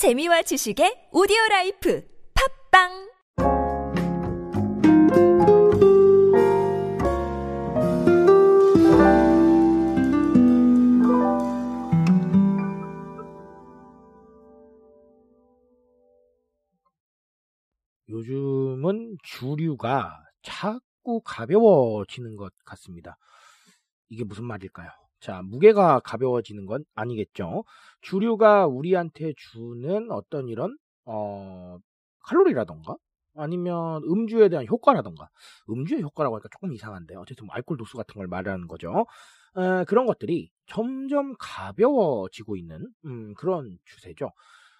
재미와 지식의 오디오 라이프 팝빵 요즘은 주류가 자꾸 가벼워지는 것 같습니다. 이게 무슨 말일까요? 자, 무게가 가벼워지는 건 아니겠죠. 주류가 우리한테 주는 어떤 이런, 어, 칼로리라던가, 아니면 음주에 대한 효과라던가, 음주의 효과라고 하니까 조금 이상한데, 어쨌든 뭐 알코올 도수 같은 걸 말하는 거죠. 어, 그런 것들이 점점 가벼워지고 있는, 음, 그런 추세죠.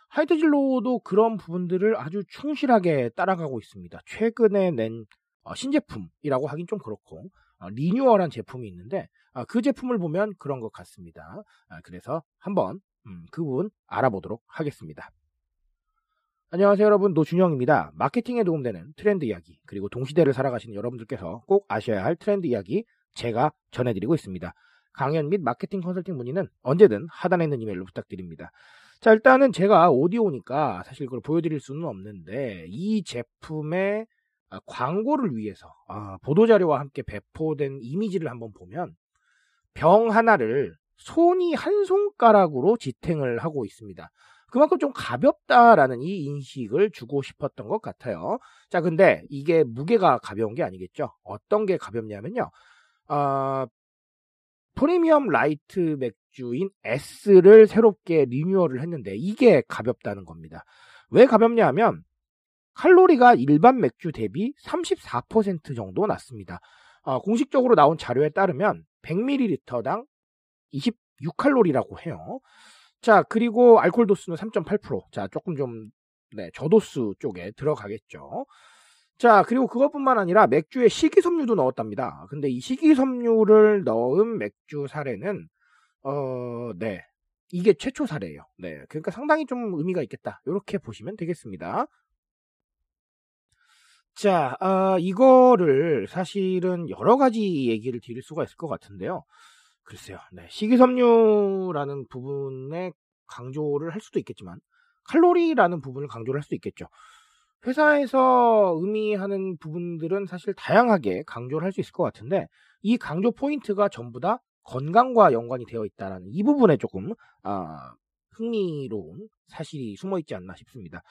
하이드진로도 그런 부분들을 아주 충실하게 따라가고 있습니다. 최근에 낸 어, 신제품이라고 하긴 좀 그렇고 어, 리뉴얼한 제품이 있는데 어, 그 제품을 보면 그런 것 같습니다. 아, 그래서 한번 음, 그 부분 알아보도록 하겠습니다. 안녕하세요 여러분 노준영입니다. 마케팅에 도움되는 트렌드 이야기 그리고 동시대를 살아가시는 여러분들께서 꼭 아셔야 할 트렌드 이야기 제가 전해드리고 있습니다. 강연 및 마케팅 컨설팅 문의는 언제든 하단에 있는 이메일로 부탁드립니다. 자, 일단은 제가 오디오니까 사실 그걸 보여드릴 수는 없는데, 이 제품의 아, 광고를 위해서, 아, 보도자료와 함께 배포된 이미지를 한번 보면, 병 하나를 손이 한 손가락으로 지탱을 하고 있습니다. 그만큼 좀 가볍다라는 이 인식을 주고 싶었던 것 같아요. 자, 근데 이게 무게가 가벼운 게 아니겠죠? 어떤 게 가볍냐면요. 아, 프리미엄 light 맥주인 S를 새롭게 리뉴얼을 했는데 이게 가볍다는 겁니다. 왜 가볍냐 하면 칼로리가 일반 맥주 대비 34% 정도 낮습니다. 어, 공식적으로 나온 자료에 따르면 100ml당 26칼로리라고 해요. 자, 그리고 알코올 도수는 3.8%. 자, 조금 좀 네, 저도수 쪽에 들어가겠죠. 자, 그리고 그것뿐만 아니라 맥주에 식이섬유도 넣었답니다. 근데 이 식이섬유를 넣은 맥주 사례는, 어, 네. 이게 최초 사례예요. 네. 그러니까 상당히 좀 의미가 있겠다. 이렇게 보시면 되겠습니다. 자, 어, 이거를 사실은 여러 가지 얘기를 드릴 수가 있을 것 같은데요. 글쎄요. 네. 식이섬유라는 부분에 강조를 할 수도 있겠지만, 칼로리라는 부분을 강조를 할 수도 있겠죠. 회사에서 의미하는 부분들은 사실 다양하게 강조를 할 수 있을 것 같은데 이 강조 포인트가 전부 다 건강과 연관이 되어 있다는 이 부분에 조금 아, 흥미로운 사실이 숨어 있지 않나 싶습니다.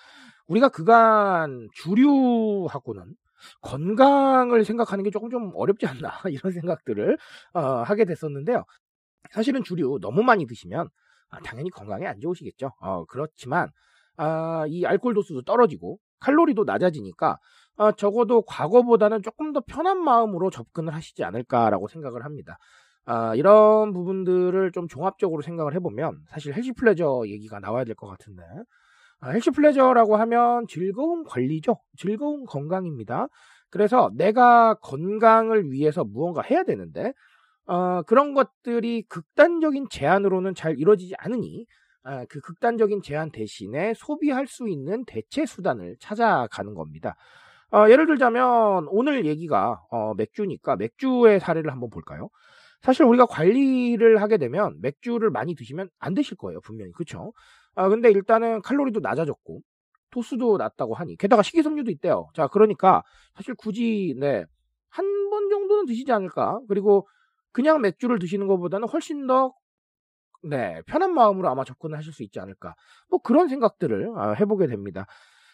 우리가 그간 주류하고는 건강을 생각하는 게 조금 좀 어렵지 않나 이런 생각들을 어, 하게 됐었는데요. 사실은 주류 너무 많이 드시면 아, 당연히 건강에 안 좋으시겠죠. 어, 그렇지만 아, 이 알코올 도수도 떨어지고 칼로리도 낮아지니까 어, 적어도 과거보다는 조금 더 편한 마음으로 접근을 하시지 않을까라고 생각을 합니다. 아, 이런 부분들을 좀 종합적으로 생각을 해보면 사실 헬시 플레저 얘기가 나와야 될 것 같은데 아, 헬시 플레저라고 하면 즐거운 관리죠. 즐거운 건강입니다. 그래서 내가 건강을 위해서 무언가 해야 되는데 어, 그런 것들이 극단적인 제한으로는 잘 이루어지지 않으니 아, 그 극단적인 제한 대신에 소비할 수 있는 대체 수단을 찾아가는 겁니다. 어, 예를 들자면 오늘 얘기가 어, 맥주니까 맥주의 사례를 한번 볼까요? 사실 우리가 관리를 하게 되면 맥주를 많이 드시면 안 드실 거예요 분명히 그렇죠? 아, 근데 일단은 칼로리도 낮아졌고 도수도 낮다고 하니 게다가 식이섬유도 있대요. 자 그러니까 사실 굳이 네, 한 번 정도는 드시지 않을까? 그리고 그냥 맥주를 드시는 것보다는 훨씬 더 네, 편한 마음으로 아마 접근을 하실 수 있지 않을까. 뭐 그런 생각들을 아, 해보게 됩니다.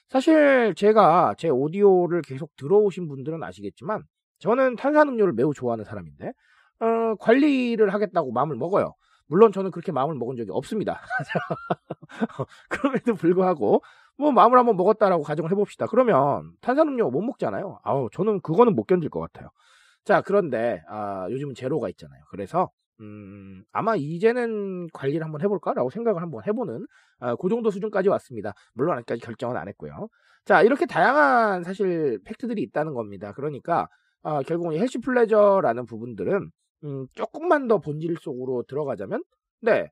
사실 제가 제 오디오를 계속 들어오신 분들은 아시겠지만 저는 탄산음료를 매우 좋아하는 사람인데 어, 관리를 하겠다고 마음을 먹어요. 물론 저는 그렇게 마음을 먹은 적이 없습니다. 그럼에도 불구하고 뭐 마음을 한번 먹었다라고 가정을 해봅시다. 그러면 탄산음료 못 먹잖아요. 아우 저는 그거는 못 견딜 것 같아요. 자 그런데 아, 요즘은 제로가 있잖아요. 그래서 음, 아마 이제는 관리를 한번 해볼까라고 생각을 한번 해보는 아, 그 정도 수준까지 왔습니다. 물론 아직까지 결정은 안 했고요. 자 이렇게 다양한 사실 팩트들이 있다는 겁니다. 그러니까 아, 결국은 헬시 플레저라는 부분들은 음, 조금만 더 본질 속으로 들어가자면 네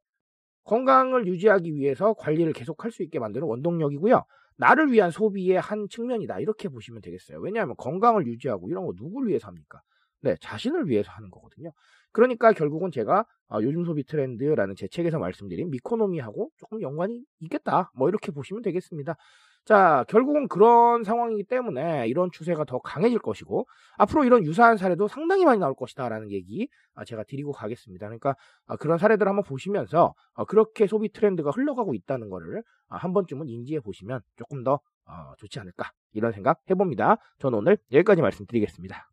건강을 유지하기 위해서 관리를 계속 할 수 있게 만드는 원동력이고요. 나를 위한 소비의 한 측면이다 이렇게 보시면 되겠어요. 왜냐하면 건강을 유지하고 이런 거 누굴 위해서 합니까? 네, 자신을 위해서 하는 거거든요. 그러니까 결국은 제가 아, 요즘 소비 트렌드라는 제 책에서 말씀드린 미코노미하고 조금 연관이 있겠다. 뭐 이렇게 보시면 되겠습니다. 자, 결국은 그런 상황이기 때문에 이런 추세가 더 강해질 것이고 앞으로 이런 유사한 사례도 상당히 많이 나올 것이다라는 얘기 아, 제가 드리고 가겠습니다. 그러니까 아, 그런 사례들 한번 보시면서 아, 그렇게 소비 트렌드가 흘러가고 있다는 거를 한 번쯤은 인지해 보시면 조금 더 어, 좋지 않을까 이런 생각 해봅니다. 저는 오늘 여기까지 말씀드리겠습니다.